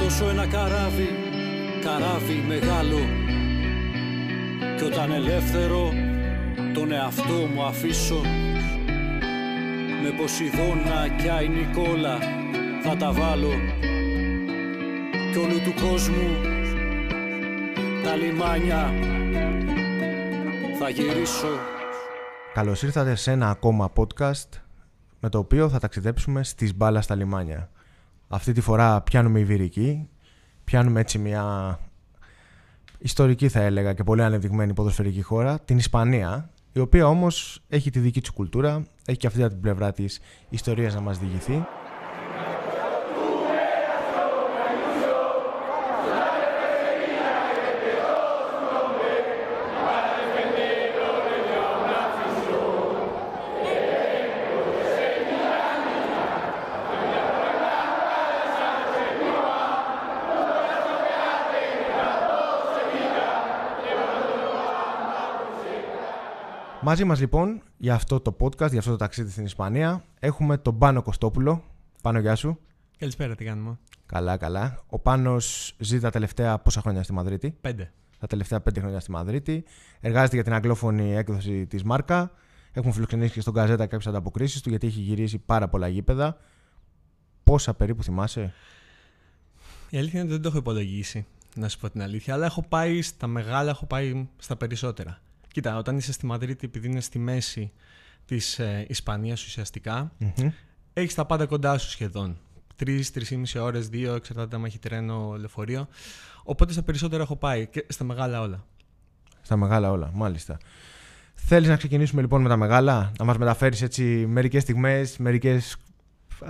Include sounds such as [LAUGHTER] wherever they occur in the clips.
Θα αρματώσω ένα καράβι, καράβι μεγάλο. Κι όταν ελεύθερο τον εαυτό μου αφήσω Με Ποσειδώνα κι Άι Νικόλα θα τα βάλω. Κι όλου του κόσμου τα λιμάνια θα γυρίσω. Καλώς ήρθατε σε ένα ακόμα podcast με το οποίο θα ταξιδέψουμε στις μπάλα στα λιμάνια. Αυτή τη φορά πιάνουμε Ιβηρική, πιάνουμε έτσι μια ιστορική θα έλεγα και πολύ ανεπτυγμένη ποδοσφαιρική χώρα, την Ισπανία, η οποία όμως έχει τη δική της κουλτούρα, έχει και αυτή την πλευρά της ιστορίας να μας διηγηθεί. Μαζί μας λοιπόν για αυτό το podcast, για αυτό το ταξίδι στην Ισπανία έχουμε τον Πάνο Κωστόπουλο. Πάνο, γεια σου. Καλησπέρα, τι κάνουμε; Καλά, καλά. Ο Πάνος ζει τα τελευταία πόσα χρόνια στη Μαδρίτη; Πέντε. Τα τελευταία πέντε χρόνια στη Μαδρίτη. Εργάζεται για την αγγλόφωνη έκδοση της Μάρκα. Έχουμε φιλοξενήσει και στον Καζέτα κάποιες ανταποκρίσεις του γιατί έχει γυρίσει πάρα πολλά γήπεδα. Πόσα περίπου θυμάσαι, Η αλήθεια είναι ότι δεν το έχω υπολογίσει, να σου πω την αλήθεια. Αλλά έχω πάει στα μεγάλα, έχω πάει στα περισσότερα. Κοίτα, όταν είσαι στη Μαδρίτη, επειδή είναι στη μέση της ε, Ισπανίας ουσιαστικά, mm έχεις τα πάντα κοντά σου σχεδόν. Τρει-τρει ώρες, δύο, εξαρτάται αν έχει τρένο, λεωφορείο. Οπότε στα περισσότερα έχω πάει και στα μεγάλα όλα. Στα μεγάλα όλα, μάλιστα. Θέλεις να ξεκινήσουμε λοιπόν με τα μεγάλα, να μας μεταφέρεις έτσι μερικές στιγμές, μερικές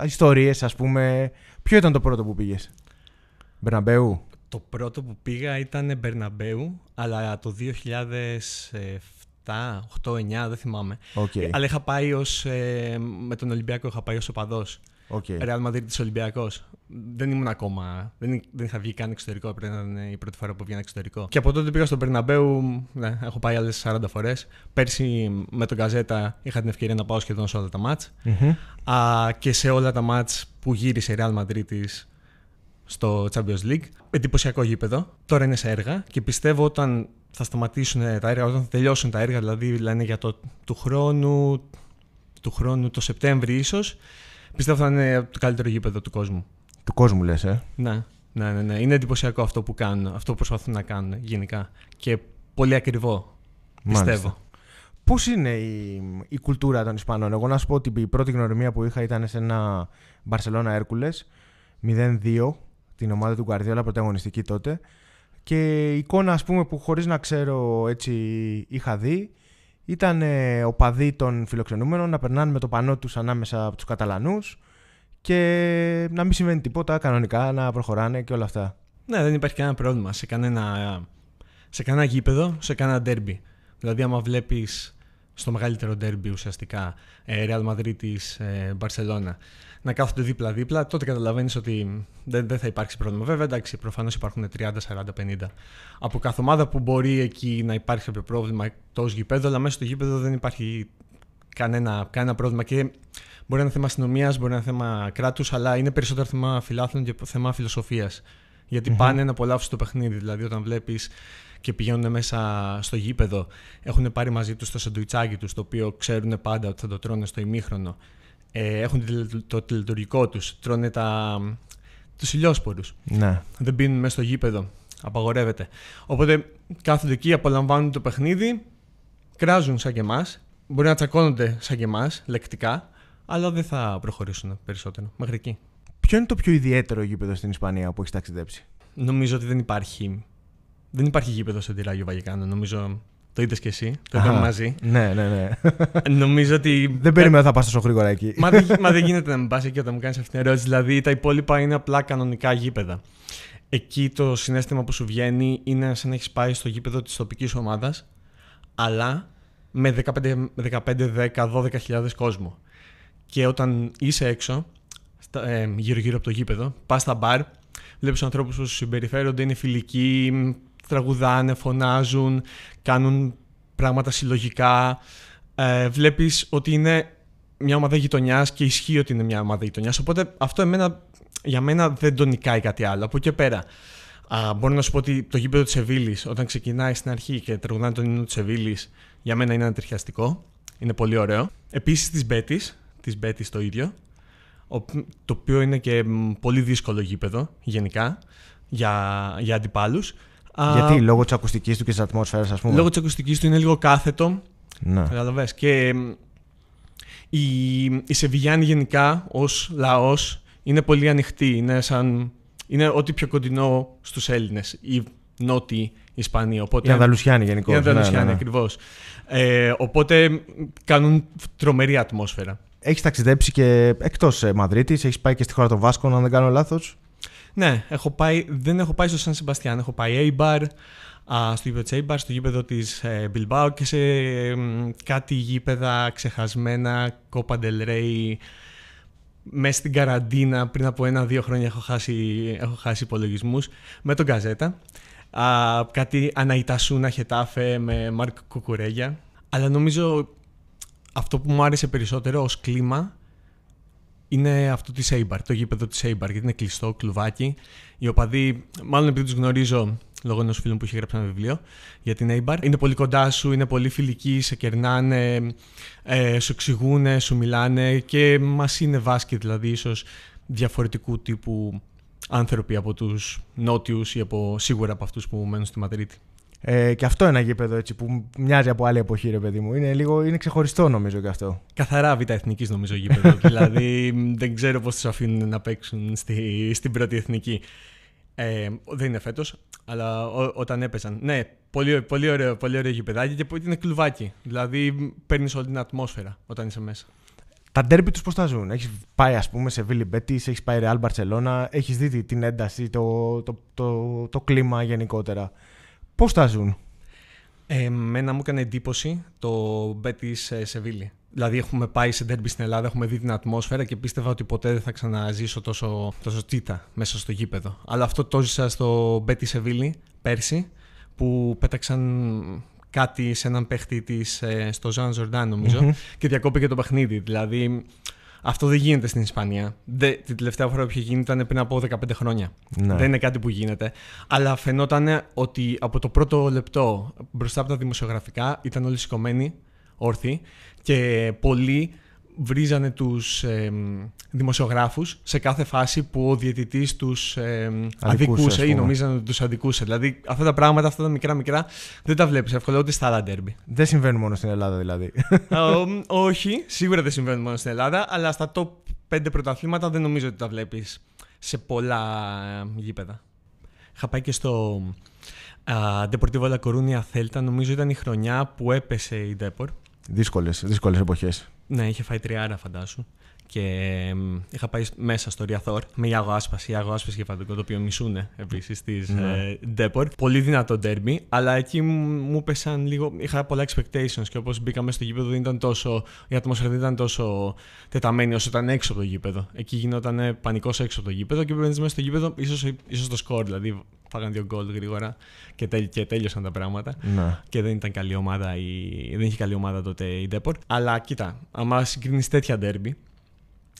ιστορίες, ας πούμε. Ποιο ήταν το πρώτο που πήγες, Μπερναμπέου; Το πρώτο που πήγα ήταν Μπερναμπέου, αλλά το 2007, 8, 9, δεν θυμάμαι. Okay. Αλλά είχα πάει ως, ε, με τον Ολυμπιακό, είχα πάει ως οπαδός. Okay. Real Madrid της Ολυμπιακός. Δεν ήμουν ακόμα, δεν, δεν είχα βγει καν εξωτερικό, πρέπει να ήταν η πρώτη φορά που βγαίνα εξωτερικό. Και από τότε πήγα στον Μπερναμπέου, ναι, έχω πάει άλλες 40 φορές. Πέρσι με τον Καζέτα είχα την ευκαιρία να πάω σχεδόν σε όλα τα μάτς. Mm-hmm. Α, και σε όλα τα μάτς που γύρισε η Real Madrid της στο Champions League. Εντυπωσιακό γήπεδο. Τώρα είναι σε έργα και πιστεύω όταν θα σταματήσουν τα έργα, όταν θα τελειώσουν τα έργα, δηλαδή λένε για το του χρόνου, του χρόνου το Σεπτέμβρη ίσως, πιστεύω θα είναι το καλύτερο γήπεδο του κόσμου. Του κόσμου λες, ε; Ναι, ναι, ναι, ναι. Είναι εντυπωσιακό αυτό που κάνουν, αυτό που προσπαθούν να κάνουν γενικά. Και πολύ ακριβό, πιστεύω. Πώς είναι η, η κουλτούρα των Ισπανών; Εγώ να σου πω ότι η πρώτη γνωριμία που είχα ήταν σε ένα Barcelona Hércules 0-2 την ομάδα του Γκαρδιόλα πρωταγωνιστική τότε και η εικόνα ας πούμε που χωρίς να ξέρω έτσι είχα δει ήταν ε, οπαδοί των φιλοξενούμενων να περνάνε με το πανό τους ανάμεσα από τους Καταλανούς και να μην συμβαίνει τίποτα κανονικά να προχωράνε και όλα αυτά. Ναι, δεν υπάρχει κανένα πρόβλημα σε κανένα, σε κανένα γήπεδο, σε κανένα ντέρμπι. Δηλαδή άμα βλέπεις στο μεγαλύτερο ντέρμπι ουσιαστικά ε, Real Madrid της ε, Barcelona να κάθονται δίπλα-δίπλα, τότε καταλαβαίνεις ότι δεν, δεν θα υπάρξει πρόβλημα. Βέβαια, εντάξει, προφανώς υπάρχουν 30, 40, 50 από κάθε ομάδα που μπορεί εκεί να υπάρχει κάποιο πρόβλημα εκτός γηπέδου, αλλά μέσα στο γήπεδο δεν υπάρχει κανένα, κανένα πρόβλημα. Και μπορεί να είναι θέμα αστυνομίας, μπορεί να είναι θέμα κράτους, αλλά είναι περισσότερο θέμα φιλάθλων και θέμα φιλοσοφίας. Γιατί mm-hmm. πάνε να απολαύσουν το παιχνίδι. Δηλαδή, όταν βλέπεις και πηγαίνουν μέσα στο γήπεδο, έχουν πάρει μαζί τους το σαντουιτσάκι τους, το οποίο ξέρουν πάντα ότι θα το τρώνε στο ημίχρονο ε, έχουν το τηλετουργικό τους, τρώνε τα, τους ηλιόσπορους. Ναι. Δεν πίνουν μέσα στο γήπεδο. Απαγορεύεται. Οπότε κάθονται εκεί, απολαμβάνουν το παιχνίδι, κράζουν σαν και εμάς. Μπορεί να τσακώνονται σαν και εμάς, λεκτικά, αλλά δεν θα προχωρήσουν περισσότερο μέχρι εκεί. Ποιο είναι το πιο ιδιαίτερο γήπεδο στην Ισπανία που έχεις ταξιδέψει, Νομίζω ότι δεν υπάρχει. Δεν υπάρχει γήπεδο σε τυράγιο Βαγικάνο. Νομίζω το είδες και εσύ. Το είδαμε μαζί. Ναι, ναι, ναι. Νομίζω ότι. Δεν περίμενα θα πας τόσο γρήγορα εκεί. Μα, δεν, μα δεν γίνεται να μην πας εκεί όταν μου κάνεις αυτή την ερώτηση. Δηλαδή τα υπόλοιπα είναι απλά κανονικά γήπεδα. Εκεί το συνέστημα που σου βγαίνει είναι σαν να έχεις πάει στο γήπεδο της τοπικής ομάδας, αλλά με 15, 15 10, 12.000 κόσμο. Και όταν είσαι έξω, γύρω-γύρω από το γήπεδο, πας στα μπαρ, βλέπεις ανθρώπους που σου συμπεριφέρονται, είναι φιλικοί, τραγουδάνε, φωνάζουν, κάνουν πράγματα συλλογικά. Ε, βλέπεις ότι είναι μια ομάδα γειτονιάς και ισχύει ότι είναι μια ομάδα γειτονιάς. Οπότε αυτό εμένα για μένα δεν τον νικάει κάτι άλλο. Από εκεί και πέρα, α, μπορώ να σου πω ότι το γήπεδο της Σεβίλη, όταν ξεκινάει στην αρχή και τραγουδάνε τον ύμνο της Σεβίλη, για μένα είναι ανατριχιαστικό. Είναι πολύ ωραίο. Επίσης της Μπέτης, της Μπέτης το ίδιο. Το οποίο είναι και πολύ δύσκολο γήπεδο γενικά για, για αντιπάλους. Γιατί, λόγω της ακουστικής του και της ατμόσφαιρας, ας πούμε. Λόγω της ακουστικής του είναι λίγο κάθετο. Ναι. Καταλαβες. Και η, η Σεβιγιάννη γενικά ως λαός είναι πολύ ανοιχτή. Είναι, σαν, είναι ό,τι πιο κοντινό στους Έλληνες. Οι νότιοι Ισπανοί. Οπότε, οι Ανδαλουσιάνοι γενικώς. Οι Ανδαλουσιάνοι ναι, ναι, ναι. ακριβώς. Ε, οπότε κάνουν τρομερή ατμόσφαιρα. Έχεις ταξιδέψει και εκτός ε, Μαδρίτης, έχεις πάει και στη χώρα των Βάσκων, αν δεν κάνω λάθος. Ναι, έχω πάει, δεν έχω πάει στο Σαν Σεμπαστιάν. Έχω πάει Eibar, στο γήπεδο της Eibar, στο γήπεδο της ε, Bilbao και σε κάτι γήπεδα ξεχασμένα, Copa del Rey, μέσα στην καραντίνα πριν από ένα-δύο χρόνια έχω χάσει, έχω χάσει υπολογισμούς με τον Καζέτα. Α, κάτι Αναϊτασούνα Χετάφε με Μάρκ Κουκουρέγια. Αλλά νομίζω αυτό που μου άρεσε περισσότερο ως κλίμα είναι αυτό της Eibar, το γήπεδο της Eibar, γιατί είναι κλειστό, κλουβάκι. Οι οπαδοί, μάλλον επειδή τους γνωρίζω λόγω ενός φίλου που έχει γράψει ένα βιβλίο για την Eibar, είναι πολύ κοντά σου, είναι πολύ φιλικοί, σε κερνάνε, ε, σου εξηγούν, σου μιλάνε και μας είναι βάσκοι, δηλαδή ίσως διαφορετικού τύπου άνθρωποι από τους νότιους ή από, σίγουρα από αυτούς που μένουν στη Μαδρίτη. Ε, και αυτό ένα γήπεδο έτσι που μοιάζει από άλλη εποχή, ρε παιδί μου. Είναι, λίγο, είναι ξεχωριστό νομίζω και αυτό. Καθαρά β' εθνικής νομίζω γήπεδο. [LAUGHS] δηλαδή δεν ξέρω πώς τους αφήνουν να παίξουν στη, στην πρώτη εθνική. Ε, δεν είναι φέτος, αλλά ό, όταν έπαιζαν. Ναι, πολύ, πολύ, ωραίο, πολύ ωραίο γήπεδάκι και είναι κλουβάκι. Δηλαδή παίρνεις όλη την ατμόσφαιρα όταν είσαι μέσα. Τα ντέρμπι τους πώς τα ζουν; Έχεις πάει, ας πούμε, σε Βίλι Μπέτης, έχεις πάει Real Barcelona, έχεις δει την ένταση, το, το, το, το κλίμα γενικότερα. Πώς τα ζουν; Ε, μένα μου έκανε εντύπωση το Μπέτη Σεβίλη. Δηλαδή, έχουμε πάει σε ντέρμπι στην Ελλάδα, έχουμε δει την ατμόσφαιρα και πίστευα ότι ποτέ δεν θα ξαναζήσω τόσο, τόσο τσίτα μέσα στο γήπεδο. Αλλά αυτό το ζήσα στο Μπέτη Σεβίλη πέρσι, που πέταξαν κάτι σε έναν παίχτη της, ε, στο Ζαν Ζορντάν, νομίζω, και διακόπηκε το παιχνίδι. Δηλαδή, αυτό δεν γίνεται στην Ισπανία. Δε, την τελευταία φορά που είχε γίνει ήταν πριν από 15 χρόνια. Ναι. Δεν είναι κάτι που γίνεται. Αλλά φαινόταν ότι από το πρώτο λεπτό μπροστά από τα δημοσιογραφικά ήταν όλοι σηκωμένοι, όρθιοι και πολλοί βρίζανε τους ε, δημοσιογράφους σε κάθε φάση που ο διαιτητής τους ε, αδικούσε ή νομίζανε ότι τους αδικούσε. Δηλαδή αυτά τα πράγματα, αυτά τα μικρά μικρά δεν τα βλέπεις εύκολα ούτε στα άλλα ντέρμπι. Δεν συμβαίνουν μόνο στην Ελλάδα δηλαδή. [LAUGHS] όχι, σίγουρα δεν συμβαίνουν μόνο στην Ελλάδα, αλλά στα top 5 πρωταθλήματα δεν νομίζω ότι τα βλέπεις σε πολλά γήπεδα. Είχα πάει και στο uh, Deportivo La Coruña Celta, νομίζω ήταν η χρονιά που έπεσε η Depor Δύσκολες, δύσκολες εποχές. Ναι, είχε φάει τριάρα φαντάσου. Και είχα πάει μέσα στο Ριαθόρ με Ιάγο Άσπαση, Ιάγο Άσπαση και Φαντικό, το οποίο μισούν επίσης της ναι. Ντέπορ. Πολύ δυνατό ντέρμπι, αλλά εκεί μου πέσαν λίγο. Είχα πολλά expectations και όπως μπήκαμε στο γήπεδο δεν ήταν τόσο. Η ατμόσφαιρα δεν ήταν τόσο τεταμένη όσο ήταν έξω από το γήπεδο. Εκεί γινόταν πανικός έξω από το γήπεδο και μπαίνεις μέσα στο γήπεδο, ίσως το σκορ δηλαδή φάγαν δύο γκολ γρήγορα και, τέλει, και τέλειωσαν τα πράγματα. Ναι. Και δεν ήταν καλή ομάδα, η, δεν είχε καλή ομάδα τότε η Ντέπορ. Αλλά κοίτα, άμα συγκρίνεις τέτοια ντέρμπι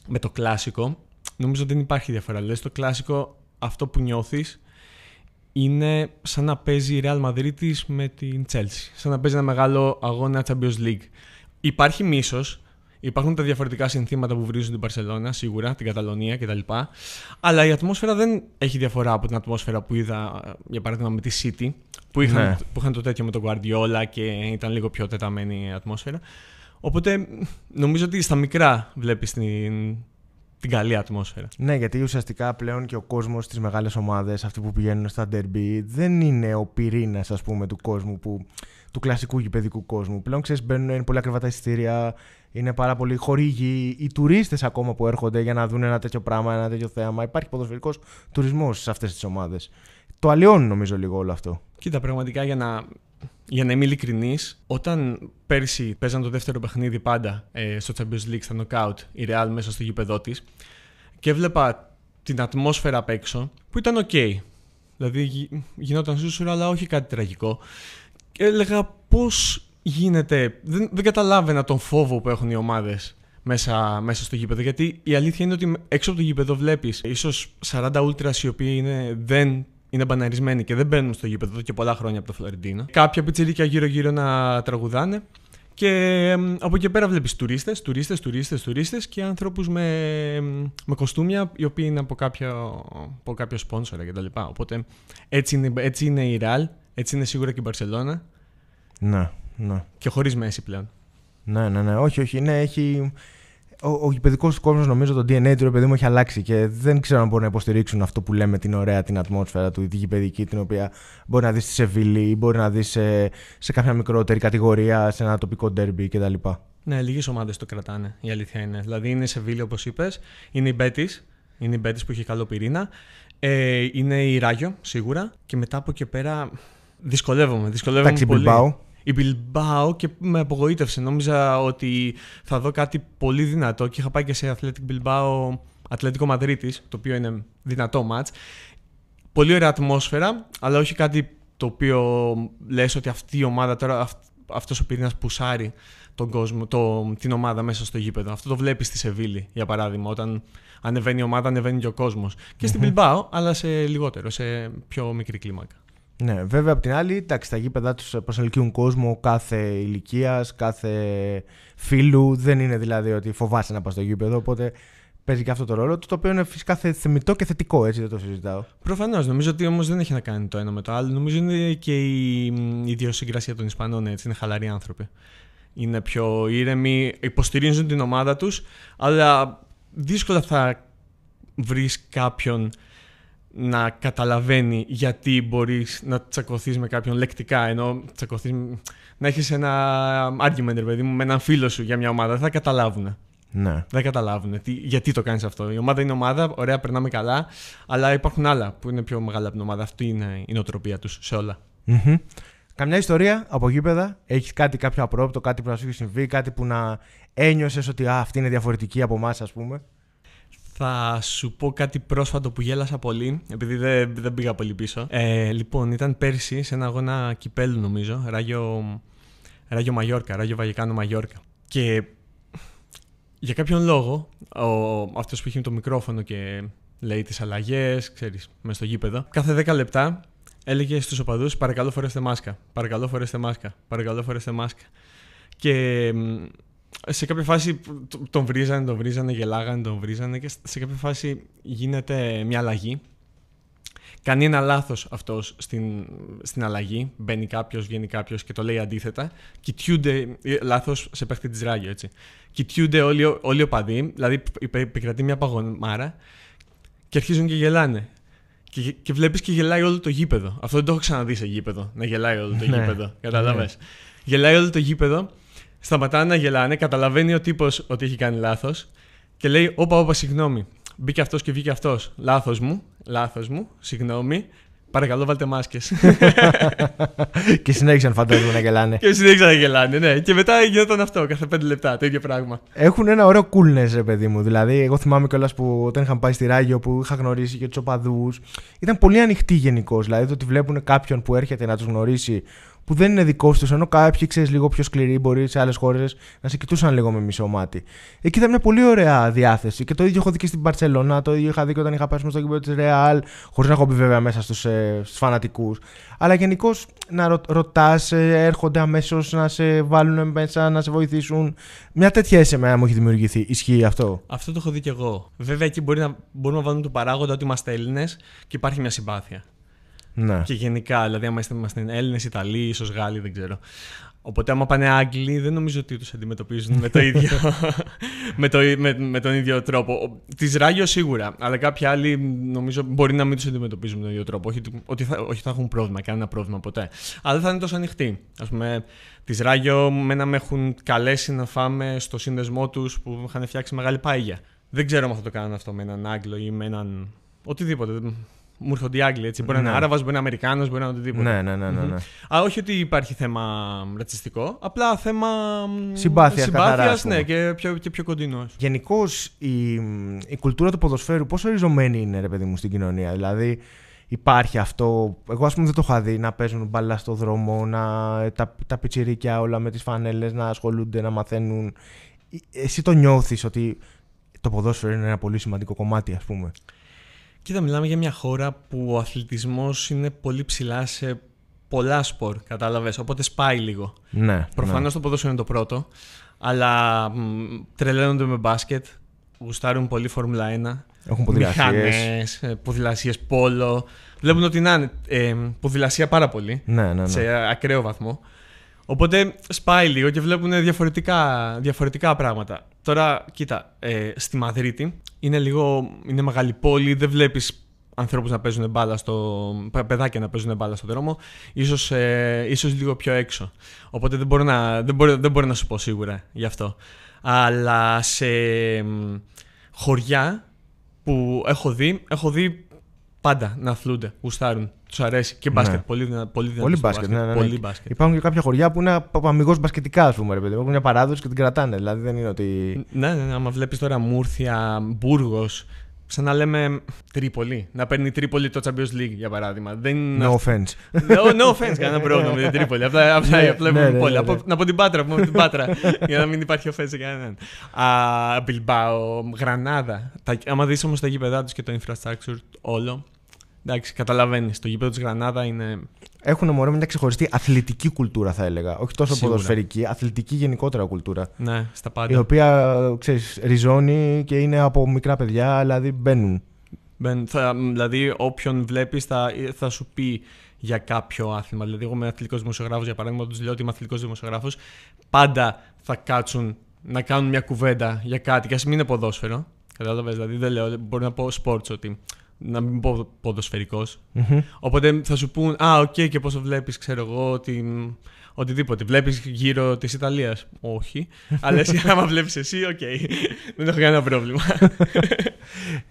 με το κλασικό, νομίζω δεν υπάρχει διαφορά. Δηλαδή στο κλασικό αυτό που νιώθεις είναι σαν να παίζει η Real Madrid με την Chelsea. Σαν να παίζει ένα μεγάλο αγώνα Champions League. Υπάρχει μίσος, Υπάρχουν τα διαφορετικά συνθήματα που βρίζουν την Παρσελώνα, σίγουρα, την Καταλωνία κτλ. Αλλά η ατμόσφαιρα δεν έχει διαφορά από την ατμόσφαιρα που είδα, για παράδειγμα, με τη City, που είχαν, ναι. που είχαν το τέτοιο με τον Guardiola και ήταν λίγο πιο τεταμένη η ατμόσφαιρα. Οπότε νομίζω ότι στα μικρά βλέπεις την, την καλή ατμόσφαιρα. Ναι, γιατί ουσιαστικά πλέον και ο κόσμος στις μεγάλες ομάδες, αυτοί που πηγαίνουν στα derby, δεν είναι ο πυρήνας του κόσμου, που, του κλασικού γηπαιδικού κόσμου. Πλέον ξέρεις, μπαίνουν είναι πολύ ακριβά τα εισιτήρια, είναι πάρα πολύ χορήγοι, οι τουρίστες ακόμα που έρχονται για να δουν ένα τέτοιο πράγμα, ένα τέτοιο θέαμα. Υπάρχει ποδοσφαιρικός τουρισμός σε αυτές τις ομάδες. Το αλλοιώνει νομίζω λίγο όλο αυτό. Κοίτα, πραγματικά για να, για να είμαι ειλικρινής, όταν πέρσι παίζαν το δεύτερο παιχνίδι πάντα ε, στο Champions League, στα Knockout, η Real μέσα στο γήπεδό της, και έβλεπα την ατμόσφαιρα απ' έξω, που ήταν ok. Δηλαδή γινόταν σούσουρα, αλλά όχι κάτι τραγικό. Και έλεγα πώς γίνεται. Δεν, δεν καταλάβαινα τον φόβο που έχουν οι ομάδες μέσα, μέσα στο γήπεδο. Γιατί η αλήθεια είναι ότι έξω από το γήπεδο βλέπεις ίσως 40 ούλτρας οι οποίοι είναι, δεν είναι μπαναρισμένοι και δεν μπαίνουν στο γήπεδο εδώ και πολλά χρόνια από το Φλωρεντίνο. Κάποια πιτσιρίκια γύρω-γύρω να τραγουδάνε. Και από εκεί πέρα βλέπεις τουρίστες, τουρίστες, τουρίστες, τουρίστες και ανθρώπου με, με κοστούμια οι οποίοι είναι από κάποιο, από κάποιο σπόνσορα κτλ. Οπότε έτσι είναι, έτσι είναι η Real, έτσι είναι σίγουρα και η Μπαρσελόνα. Ναι, ναι. Και χωρίς μέση πλέον. Ναι, ναι, ναι. Όχι, όχι. Ναι, έχει, ο, ο γηπαιδικός κόσμος, νομίζω, το DNA του παιδί μου έχει αλλάξει και δεν ξέρω αν μπορούν να υποστηρίξουν αυτό που λέμε την ωραία την ατμόσφαιρα του, τη γηπαιδική, την οποία μπορεί να δεις στη Σεβίλη ή μπορεί να δεις σε, σε κάποια μικρότερη κατηγορία, σε ένα τοπικό ντέρμπι κτλ. Ναι, λίγες ομάδες το κρατάνε, η αλήθεια είναι. Δηλαδή είναι η Σεβίλη, όπως είπες, είναι η Μπέτης, είναι η Μπέτης που έχει καλό πυρήνα. Ε, είναι η Ράγιο, σίγουρα. Και μετά από εκεί πέρα δυσκολεύομαι. δυσκολεύομαι Εντάξει, πολύ. Bilbao. Η Bilbao και με απογοήτευσε. Νόμιζα ότι θα δω κάτι πολύ δυνατό και είχα πάει και σε Athletic Bilbao Ατλέτικο Μαδρίτης, το οποίο είναι δυνατό μάτς. Πολύ ωραία ατμόσφαιρα, αλλά όχι κάτι το οποίο λες ότι αυτή η ομάδα τώρα, αυτός ο πυρήνας πουσάρει τον κόσμο, το, την ομάδα μέσα στο γήπεδο. Αυτό το βλέπεις στη Σεβίλη, για παράδειγμα, όταν ανεβαίνει η ομάδα, ανεβαίνει και ο κόσμος. Και στην Bilbao, αλλά σε λιγότερο, σε πιο μικρή κλίμακα. Ναι, βέβαια απ' την άλλη, εντάξει, τα γήπεδα τους προσελκύουν κόσμο κάθε ηλικίας, κάθε φίλου. Δεν είναι δηλαδή ότι φοβάσαι να πας στο γήπεδο, οπότε παίζει και αυτό το ρόλο του, το οποίο είναι φυσικά θεμητό και θετικό, έτσι δεν το συζητάω. Προφανώς. Νομίζω ότι όμως δεν έχει να κάνει το ένα με το άλλο. Νομίζω είναι και η ιδιοσυγκρασία των Ισπανών έτσι. Είναι χαλαροί άνθρωποι. Είναι πιο ήρεμοι, υποστηρίζουν την ομάδα τους, αλλά δύσκολα θα βρεις κάποιον να καταλαβαίνει γιατί μπορείς να τσακωθείς με κάποιον λεκτικά. Ενώ τσακωθείς, να έχεις ένα argument, παιδί μου, με έναν φίλο σου για μια ομάδα. Δεν θα καταλάβουν. Ναι. Δεν καταλάβουν τι, γιατί το κάνεις αυτό. Η ομάδα είναι ομάδα, ωραία, περνάμε καλά, αλλά υπάρχουν άλλα που είναι πιο μεγάλα από την ομάδα. Αυτή είναι η νοοτροπία τους σε όλα. Mm-hmm. Καμιά ιστορία από γήπεδα, έχεις κάτι κάποιο απρόπτο, κάτι που να σου έχει συμβεί, κάτι που να ένιωσες ότι α, αυτή είναι διαφορετική από εμάς, ας πούμε. Θα σου πω κάτι πρόσφατο που γέλασα πολύ, επειδή δεν, δεν πήγα πολύ πίσω. Ε, λοιπόν, ήταν πέρσι σε ένα αγώνα κυπέλου, νομίζω, Ράγιο, Ράγιο Μαγιόρκα, Ράγιο Βαγικάνο Μαγιόρκα. Και για κάποιον λόγο, ο, αυτός που είχε το μικρόφωνο και λέει τις αλλαγές, ξέρεις, μέσα στο γήπεδο, κάθε 10 λεπτά έλεγε στους οπαδούς «Παρακαλώ φορέστε μάσκα, παρακαλώ φορέστε μάσκα, παρακαλώ φορέστε μάσκα». Και σε κάποια φάση τον βρίζανε, τον βρίζανε, γελάγανε, τον βρίζανε και σε κάποια φάση γίνεται μια αλλαγή. Κάνει ένα λάθος αυτός στην, στην αλλαγή. Μπαίνει κάποιος, βγαίνει κάποιος και το λέει αντίθετα. Κοιτιούνται. Ε, λάθος σε παίχτη της ράγιο, έτσι. Κοιτιούνται όλοι, όλοι οι οπαδοί, δηλαδή επικρατεί μια παγωμάρα και αρχίζουν και γελάνε. Και, και βλέπεις και γελάει όλο το γήπεδο. Αυτό δεν το έχω ξαναδεί σε γήπεδο. Να γελάει όλο το ναι. γήπεδο. Κατάλαβε. Ναι. Γελάει όλο το γήπεδο Σταματάνε να γελάνε, καταλαβαίνει ο τύπος ότι έχει κάνει λάθος και λέει: Όπα, όπα, συγγνώμη. Μπήκε αυτός και βγήκε αυτός. Λάθος μου, λάθος μου, συγγνώμη. Παρακαλώ, βάλτε μάσκες. [LAUGHS] και συνέχισαν φαντάζομαι να γελάνε. και συνέχισαν να γελάνε, ναι. Και μετά γινόταν αυτό, κάθε πέντε λεπτά, το ίδιο πράγμα. Έχουν ένα ωραίο coolness, ρε παιδί μου. Δηλαδή, εγώ θυμάμαι κιόλας που όταν είχαν πάει στη Ράγιο που είχα γνωρίσει και τους οπαδούς. Ήταν πολύ ανοιχτή γενικώς. Δηλαδή, το ότι βλέπουν κάποιον που έρχεται να τους γνωρίσει που δεν είναι δικό τους, ενώ κάποιοι ξέρεις λίγο πιο σκληροί μπορεί σε άλλες χώρες να σε κοιτούσαν λίγο με μισό μάτι. Εκεί ήταν μια πολύ ωραία διάθεση και το ίδιο έχω δει και στην Παρσελόνα, το ίδιο είχα δει και όταν είχα πέσει στο κήπο της Ρεάλ, χωρίς να έχω μπει βέβαια μέσα στους ε, φανατικούς. Αλλά γενικώς να ρω, ρωτάς, ε, έρχονται αμέσως να σε βάλουν μέσα, να σε βοηθήσουν. Μια τέτοια αίσθημα μου έχει δημιουργηθεί. Ισχύει αυτό; Αυτό το έχω δει κι εγώ. Βέβαια εκεί μπορεί να, μπορούμε να βάλουμε το παράγοντα ότι είμαστε Έλληνες και υπάρχει μια συμπάθεια. Ναι. Και γενικά, δηλαδή, άμα είμαστε Έλληνες, Ιταλοί, ίσως Γάλλοι, δεν ξέρω. Οπότε, άμα πάνε Άγγλοι, δεν νομίζω ότι τους αντιμετωπίζουν με, το [LAUGHS] ίδιο, με, το, με, με, τον ίδιο τρόπο. Τη Ράγιο σίγουρα, αλλά κάποιοι άλλοι νομίζω μπορεί να μην τους αντιμετωπίζουν με τον ίδιο τρόπο. Όχι ότι θα, όχι θα έχουν πρόβλημα, κανένα πρόβλημα ποτέ. Αλλά δεν θα είναι τόσο ανοιχτοί. Α πούμε, τη Ράγιο, μένα με έχουν καλέσει να φάμε στο σύνδεσμό τους που είχαν φτιάξει μεγάλη πάγια. Δεν ξέρω αν θα το κάνουν αυτό με έναν Άγγλο ή με έναν. Οτιδήποτε μου έρχονται οι Άγγλοι. Έτσι. Μπορεί να είναι ναι. Άραβας, μπορεί να είναι Αμερικάνος, μπορεί να είναι οτιδήποτε. Ναι, ναι, ναι. ναι, ναι. Α, όχι ότι υπάρχει θέμα ρατσιστικό, απλά θέμα συμπάθειας. Συμπάθειας, ναι, και πιο, και πιο κοντινός. Γενικώς η, η κουλτούρα του ποδοσφαίρου πόσο ριζωμένη είναι, ρε παιδί μου, στην κοινωνία; Δηλαδή, υπάρχει αυτό. Εγώ, ας πούμε, δεν το είχα δει να παίζουν μπαλά στο δρόμο, να, τα, τα πιτσιρίκια όλα με τις φανέλες να ασχολούνται, να μαθαίνουν. εσύ το νιώθεις ότι το ποδόσφαιρο είναι ένα πολύ σημαντικό κομμάτι, ας πούμε; Κοίτα, μιλάμε για μια χώρα που ο αθλητισμός είναι πολύ ψηλά σε πολλά σπορ, κατάλαβες, οπότε σπάει λίγο. Ναι. Προφανώς ναι. το ποδόσφαιρο είναι το πρώτο, αλλά μ, τρελαίνονται με μπάσκετ, γουστάρουν πολύ Φόρμουλα 1, Έχουν ποδηλασίες. μηχανές, ε, ποδηλασίες, πόλο. Βλέπουν ότι να είναι ε, ποδηλασία πάρα πολύ, Ναι, ναι, ναι. σε ακραίο βαθμό. Οπότε σπάει λίγο και βλέπουν διαφορετικά, διαφορετικά πράγματα. Τώρα, κοίτα, ε, στη Μαδρίτη είναι λίγο. είναι μεγάλη πόλη, δεν βλέπεις ανθρώπους να παίζουν μπάλα στο. παι- παιδάκια να παίζουν μπάλα στον δρόμο. Ίσως, ε, ίσως λίγο πιο έξω. Οπότε δεν μπορώ, να, δεν, μπορώ, δεν μπορώ να σου πω σίγουρα γι' αυτό. Αλλά σε μ, χωριά που έχω δει, έχω δει πάντα να αθλούνται, γουστάρουν. Τους αρέσει και μπάσκετ. Ναι. Πολύ, δυνα- πολύ δυνατό Πολύ στο μπάσκετ, ναι, ναι, ναι. Πολύ μπάσκετ. Υπάρχουν και κάποια χωριά που είναι αμυγό μπασκετικά, ας πούμε. Ρε, παιδί. μου. Έχουν μια παράδοση και την κρατάνε. Δηλαδή δεν είναι ότι. Ναι, ναι, ναι. Άμα βλέπεις τώρα Μούρθια, Μπούργος, σαν να λέμε Τρίπολη. Να παίρνει Τρίπολη το Champions League για παράδειγμα. Δεν είναι. No offense. No, no offense, κανένα [LAUGHS] πρόβλημα με την Τρίπολη. Απλά, απλά, Ναι, απλά ναι, είπαμε ναι, πόλη. ναι, Από- ναι. Να πω την Πάτρα, πούμε την Πάτρα. [LAUGHS] για να μην υπάρχει offense σε κανέναν. Α, Μπιλμπάο, Γρανάδα. Τα, άμα δεις όμως τα γήπεδά τους και το infrastructure όλο. Εντάξει, καταλαβαίνεις. Το γήπεδο της Γρανάδα είναι. Έχουν μωρέ μια ξεχωριστή αθλητική κουλτούρα, θα έλεγα. Όχι τόσο Σίγουρα. ποδοσφαιρική, αθλητική γενικότερα κουλτούρα. Ναι, στα Η πάντα. οποία, ξέρεις, ριζώνει και είναι από μικρά παιδιά, δηλαδή μπαίνουν. Μπεν, θα, δηλαδή, όποιον βλέπεις θα, θα σου πει για κάποιο άθλημα. Δηλαδή, εγώ είμαι αθλητικός δημοσιογράφος, για παράδειγμα, τους λέω ότι είμαι αθλητικός δημοσιογράφος. Πάντα θα κάτσουν να κάνουν μια κουβέντα για κάτι, και ας μην είναι ποδόσφαιρο. Κατάλαβες, δηλαδή, δεν λέω, μπορεί να πω sports ότι. Να μην πω ποδοσφαιρικός. Μμμ. Οπότε θα σου πούν, Α, οκ, και πώς το βλέπεις, ξέρω εγώ, ότι. Οτιδήποτε. Βλέπεις γύρω της Ιταλίας. Όχι. Αλλά εσύ, [LAUGHS] άμα βλέπεις εσύ, οκ. Δεν έχω κανένα πρόβλημα.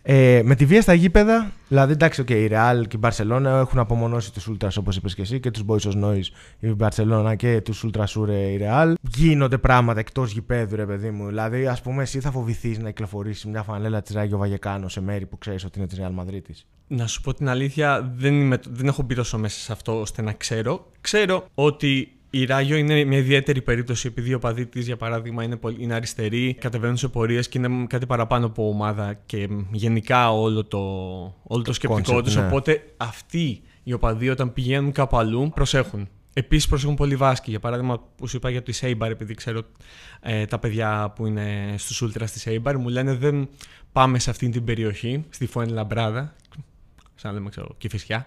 Ε, με τη βία στα γήπεδα, δηλαδή εντάξει, okay, η Real και η Barcelona έχουν απομονώσει τους Ultras όπως είπες και εσύ και τους Boixos Nois η Barcelona και τους Ultras Sur η Real. Γίνονται πράγματα εκτός γηπέδου, ρε παιδί μου. Δηλαδή, ας πούμε, εσύ θα φοβηθείς να κυκλοφορήσεις με μια φανέλα της Ράγιο Βαγιεκάνο σε μέρη που ξέρεις ότι είναι της Real Madrid. Να σου πω την αλήθεια, δεν, είμαι, δεν έχω μπει τόσο μέσα σε αυτό ώστε να ξέρω. Ξέρω ότι η Ράγιο είναι μια ιδιαίτερη περίπτωση επειδή οι οπαδοί της, για παράδειγμα, είναι, πολύ- είναι αριστερή, κατεβαίνουν σε πορείες και είναι κάτι παραπάνω από ομάδα και γενικά όλο το, όλο το σκεπτικό concept, τους. ναι. Οπότε αυτοί οι οπαδοί όταν πηγαίνουν κάπου αλλού προσέχουν. Επίσης προσέχουν πολύ Βάσκοι. Για παράδειγμα, που σου είπα για την Eibar, επειδή ξέρω ε, τα παιδιά που είναι στους Ultras της Eibar, μου λένε δεν πάμε σε αυτή την περιοχή, στη Φουενλαμπράδα, σαν να λέμε, ξέρω, Κηφισιά,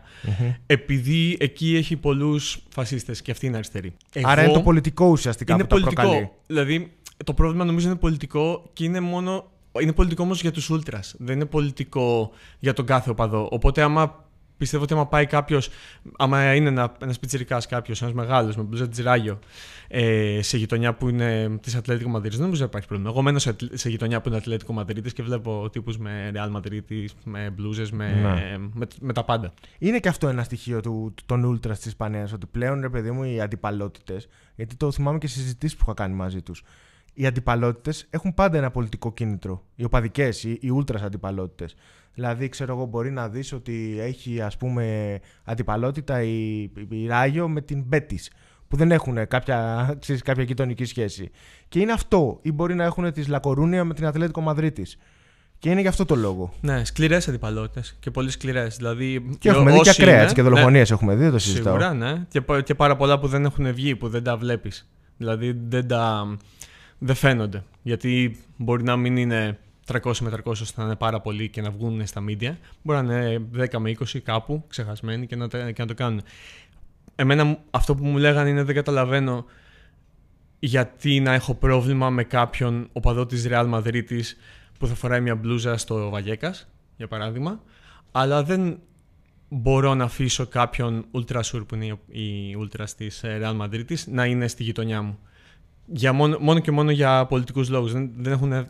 επειδή εκεί έχει πολλούς φασίστες και αυτή είναι αριστερή. Άρα είναι το πολιτικό ουσιαστικά είναι που τα πολιτικό. προκαλεί. Δηλαδή, το πρόβλημα νομίζω είναι πολιτικό και είναι μόνο. Είναι πολιτικό όμως για τους Ultras. Δεν είναι πολιτικό για τον κάθε οπαδό. Οπότε, άμα πιστεύω ότι άμα πάει κάποιος, άμα είναι ένα ένας πιτσιρικάς κάποιος, ένας μεγάλος με μπλουζά τη Ράγιο, ε, σε γειτονιά που είναι της Ατλέτικο Μαδρίτης, δεν νομίζω ότι υπάρχει πρόβλημα. Εγώ μένω σε, ατλ- σε γειτονιά που είναι Ατλέτικο Μαδρίτης και βλέπω τύπους με Real Madrid, με μπλούζες, με, Ναι. με, με τα πάντα. Είναι και αυτό ένα στοιχείο του, των Ultras της Ισπανίας. Ότι πλέον, ρε παιδί μου, οι αντιπαλότητες. Γιατί το θυμάμαι και στι συζητήσεις που είχα κάνει μαζί τους. Οι αντιπαλότητες έχουν πάντα ένα πολιτικό κίνητρο. Οι οπαδικές, οι, οι Ultras αντιπαλότητες. Δηλαδή, ξέρω εγώ, μπορεί να δεις ότι έχει ας πούμε αντιπαλότητα η, η Ράγιο με την Μπέτης. Που δεν έχουν κάποια, [LAUGHS] ξέρεις, κάποια γειτονική σχέση. Και είναι αυτό. Ή μπορεί να έχουν της Λακορούνια με την Ατλέτικο Μαδρίτης. Και είναι γι' αυτό το λόγο. Ναι, σκληρές αντιπαλότητες και πολύ σκληρές. Δηλαδή, Και έχουμε δει και όσοι ακραία είναι- έτσι, και δολοφονίες έχουμε δει, δεν το συζητάω. Σίγουρα, ναι. Και, πα- και πάρα πολλά που δεν έχουν βγει, που δεν τα βλέπεις. Δηλαδή δεν τα. δεν φαίνονται. Γιατί μπορεί να μην είναι 300 με 300 ώστε να είναι πάρα πολλοί και να βγουν στα media. Μπορεί να είναι 10 με 20 κάπου ξεχασμένοι και να, τα- και να το κάνουν. Εμένα μου- αυτό που μου λέγανε είναι δεν καταλαβαίνω γιατί να έχω πρόβλημα με κάποιον οπαδό της Real Madrid που θα φοράει μια μπλούζα στο Βαγέκας, για παράδειγμα, αλλά δεν μπορώ να αφήσω κάποιον Ultra Sur που είναι οι Ultras της ε, Real Madrid να είναι στη γειτονιά μου. Για μόνο, μόνο και μόνο για πολιτικούς λόγους. Δεν, δεν έχουν...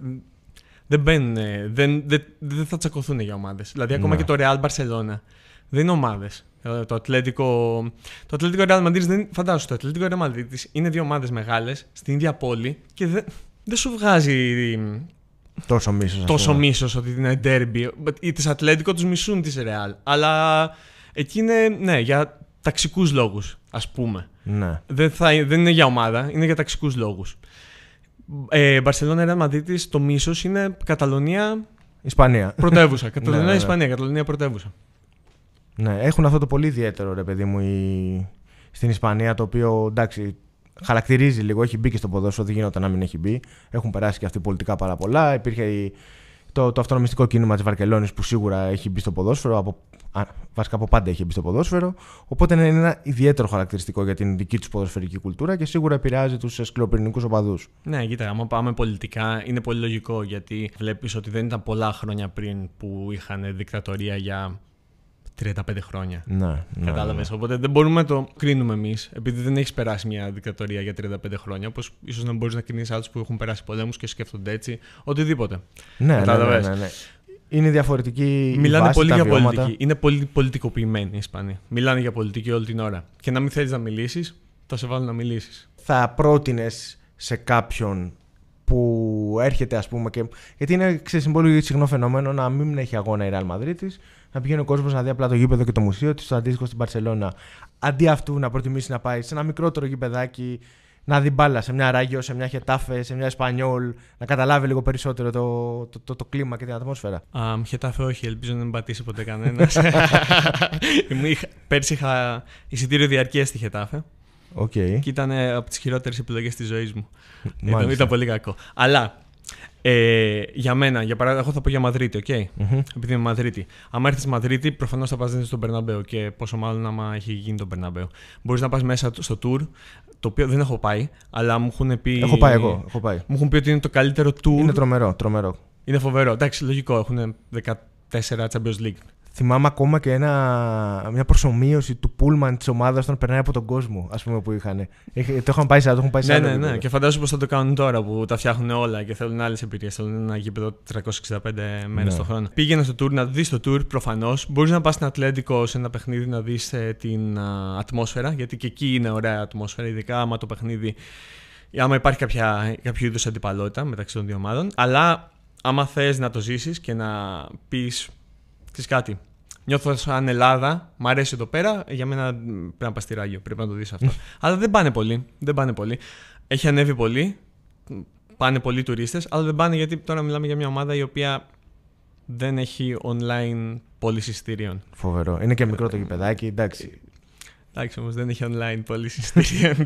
Δεν μπαίνουν, ε, δεν, δεν, δεν θα τσακωθούν για ομάδες. Δηλαδή ακόμα Ναι. και το Real Barcelona δεν είναι ομάδες. Ε, Το Ατλέτικο, το Ατλέτικο Real Madrid δεν. Φαντάσου, το Ατλέτικο Real Madrid είναι δύο ομάδες μεγάλες στην ίδια πόλη και δεν, δεν σου βγάζει Τόσο μίσος. τόσο μίσος ότι είναι derby. Οι της Ατλέτικο τους μισούν της Real. Αλλά εκεί είναι, ναι, για ταξικούς λόγους, ας πούμε. Ναι. Δεν, θα, δεν είναι για ομάδα, είναι για ταξικούς λόγους. Ε, Μπαρσελόνα Ρεάλ Μαδρίτη, το μίσος είναι Καταλωνία Ισπανία. πρωτεύουσα. [LAUGHS] Καταλωνία Ναι, ναι, ναι. Ισπανία, Καταλωνία πρωτεύουσα. Ναι, έχουν αυτό το πολύ ιδιαίτερο ρε παιδί μου η... στην Ισπανία το οποίο εντάξει χαρακτηρίζει λίγο, έχει μπει και στο ποδόσφαιρο, δεν γινόταν να μην έχει μπει. Έχουν περάσει και αυτοί πολιτικά πάρα πολλά. Υπήρχε η... το, το αυτονομιστικό κίνημα της Βαρκελόνης που σίγουρα έχει μπει στο ποδόσφαιρο, από... α, βασικά από πάντα έχει μπει στο ποδόσφαιρο. Οπότε είναι ένα ιδιαίτερο χαρακτηριστικό για την δική τους ποδοσφαιρική κουλτούρα και σίγουρα επηρεάζει τους σκληροπυρηνικού οπαδούς. Ναι, κοίτα, άμα πάμε πολιτικά, είναι πολύ λογικό γιατί βλέπεις ότι δεν ήταν πολλά χρόνια πριν που είχαν δικτατορία για 35 χρόνια. Ναι, ναι, Κατάλαβες. ναι. Οπότε δεν μπορούμε να το κρίνουμε εμείς, επειδή δεν έχεις περάσει μια δικτατορία για 35 χρόνια. Όπως ίσως να μπορείς να κρίνεις άλλους που έχουν περάσει πολέμους και σκέφτονται έτσι. Οτιδήποτε. Ναι, ναι, ναι, Κατάλαβες. ναι, ναι. Είναι διαφορετική η Μιλάνε βάση, πολύ τα για βιώματα. πολιτική. Είναι πολύ πολιτικοποιημένοι οι Ισπανοί. Μιλάνε για πολιτική όλη την ώρα. Και να μην θέλεις να μιλήσεις, θα σε βάλουν να μιλήσεις. θα πρότεινες σε κάποιον που έρχεται, ας πούμε, και... γιατί είναι ξέρεις, είναι πολύ συχνό φαινόμενο να μην έχει αγώνα η Real Madrid της, να πηγαίνει ο κόσμος να δει απλά το γήπεδο και το μουσείο της, το αντίστοιχο στην Παρσελώνα. Αντί αυτού να προτιμήσει να πάει σε ένα μικρότερο γηπεδάκι, να δει μπάλα σε μια Ράγιο, σε μια Χετάφε, σε μια Εσπανιόλ, να καταλάβει λίγο περισσότερο το, το, το, το κλίμα και την ατμόσφαιρα. Α, Χετάφε όχι, ελπίζω να μην πατήσει ποτέ κανένας. [LAUGHS] Πέρσι είχα εισιτήριο διαρκείας στη Χετάφε Οκ. και ήταν ε, από τις χειρότερες επιλογές της ζωής μου. Ήταν, Μάλιστα. ήταν πολύ κακό. Αλλά ε, για μένα, για παράδειγμα, εγώ θα πω για Μαδρίτη, οκ. Μμμ. Επειδή είμαι Μαδρίτη. Αν έρθεις στη Μαδρίτη, προφανώς θα πας στον Μπερναμπέου και πόσο μάλλον άμα έχει γίνει το Μπερναμπέου. Μπορείς να πας μέσα στο tour, το οποίο δεν έχω πάει, αλλά μου έχουν πει. Έχω πάει εγώ. Έχω πάει. Μου έχουν πει ότι είναι το καλύτερο tour. Είναι τρομερό, τρομερό. Είναι φοβερό. Εντάξει, λογικό. Έχουν 14 Champions League. Θυμάμαι ακόμα και ένα, μια προσομοίωση του πούλμαν της ομάδας όταν περνάει από τον κόσμο, ας πούμε, που είχαν. Είχε- Το είχαν πάει σε, το έχουν πάει σε Ναι, άλλο ναι, ναι. επίπεδο. Και φαντάζομαι πώ θα το κάνουν τώρα που τα φτιάχνουν όλα και θέλουν άλλες εμπειρίες. Θέλουν ένα γήπεδο 365 μέρες Ναι. το χρόνο. Πήγαινε στο tour να δεις το tour προφανώς. Μπορείς να πας στην Ατλέντικο σε ένα παιχνίδι να δεις την α, ατμόσφαιρα, γιατί και εκεί είναι ωραία ατμόσφαιρα, ειδικά άμα το παιχνίδι. Άμα υπάρχει κάποια, κάποιο είδους αντιπαλότητα μεταξύ των δύο ομάδων. Αλλά άμα θες να το ζήσεις και να πεις. Ξέρεις κάτι. Νιώθω σαν Ελλάδα, μ' αρέσει εδώ πέρα. Για μένα μ, πρέπει να πας στη Ράγιο, πρέπει να το δεις αυτό. [LAUGHS] αλλά δεν πάνε πολύ. Δεν πάνε πολύ. Έχει ανέβει πολύ. Πάνε πολλοί τουρίστες, αλλά δεν πάνε γιατί τώρα μιλάμε για μια ομάδα η οποία δεν έχει online πώληση εισιτήριων. Φοβερό. Είναι και μικρό το γηπεδάκι, εντάξει. Εντάξει όμως δεν έχει online πώληση εισιτήριων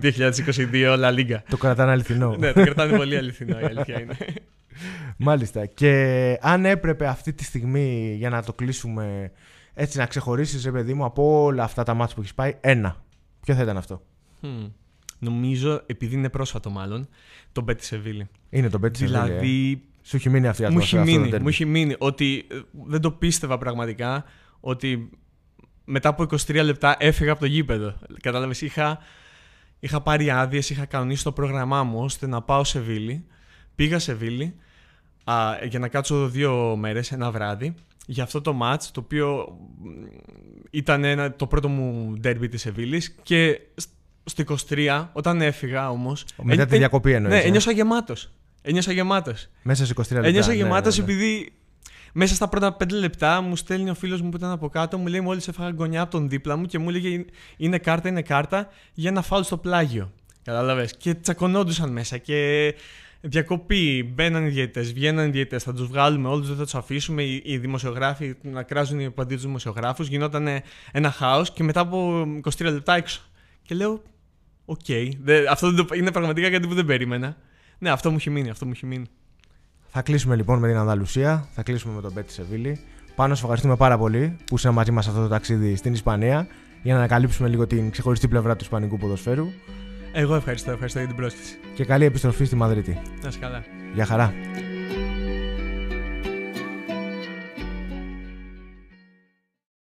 2022 όλα λίγα. το κρατάνε αληθινό. ναι, το κρατάνε πολύ αληθινό η αλήθεια είναι. [LAUGHS] Μάλιστα. Και αν έπρεπε αυτή τη στιγμή για να το κλείσουμε έτσι να ξεχωρίσεις, ρε παιδί μου, από όλα αυτά τα μάτια που έχεις πάει, ένα. Ποιο θα ήταν αυτό; Hm. Νομίζω, επειδή είναι πρόσφατο μάλλον, το Μπέτι Σεβίλη. Είναι το Μπέτι Δηλαδή, Σου έχει μείνει αυτή η μου έχει ατμόσφαιρα. αυτό το μείνει, derby. μου έχει μείνει ότι ε, δεν το πίστευα πραγματικά ότι μετά από 23 λεπτά έφυγα από το γήπεδο. Κατάλαβες, είχα, είχα πάρει άδειες, είχα κανονίσει το πρόγραμμά μου ώστε να πάω σε Βίλη. Πήγα σε Βίλη α, για να κάτσω δύο μέρες, ένα βράδυ, για αυτό το μάτς, το οποίο μ, ήταν ένα, το πρώτο μου ντέρμπι της Σεβίλης και σ- στο 23, όταν έφυγα όμως... Μετά ε, τη ε, διακοπή εννοείς. Ναι, ε; ένιωσα γεμάτος. Ένιωσα γεμάτος. Μέσα σε 23 λεπτά. Ένιωσα ναι, γεμάτος ναι, ναι. επειδή μέσα στα πρώτα 5 λεπτά μου στέλνει ο φίλος μου που ήταν από κάτω, μου λέει: Μόλις έφαγα γωνιά από τον δίπλα μου και μου έλεγε: Είναι κάρτα, είναι κάρτα για να φάω στο πλάγιο. Κατάλαβες. Και τσακωνόντουσαν μέσα και διακοπή. Μπαίναν οι διαιτητές, βγαίναν οι διαιτητές. Θα τους βγάλουμε όλους, δεν θα τους αφήσουμε. Οι, οι δημοσιογράφοι να κράζουν οι απαντή του δημοσιογράφους. Γινόταν ένα χάος και μετά από 23 λεπτά έξω. Και λέω: Οκ. δεν- αυτό δεν το- είναι πραγματικά κάτι που δεν περίμενα. Ναι, αυτό μου έχει μείνει, αυτό μου έχει μείνει. Θα κλείσουμε λοιπόν με την Ανδαλουσία. Θα κλείσουμε με τον Μπέτι Σεβίλη. Πάνο, σε ευχαριστούμε πάρα πολύ που είσαι μαζί μας αυτό το ταξίδι στην Ισπανία για να ανακαλύψουμε λίγο την ξεχωριστή πλευρά του Ισπανικού ποδοσφαίρου. Εγώ ευχαριστώ, ευχαριστώ για την πρόσκληση. Και καλή επιστροφή στη Μαδρίτη. Να είσαι καλά. Γεια χαρά.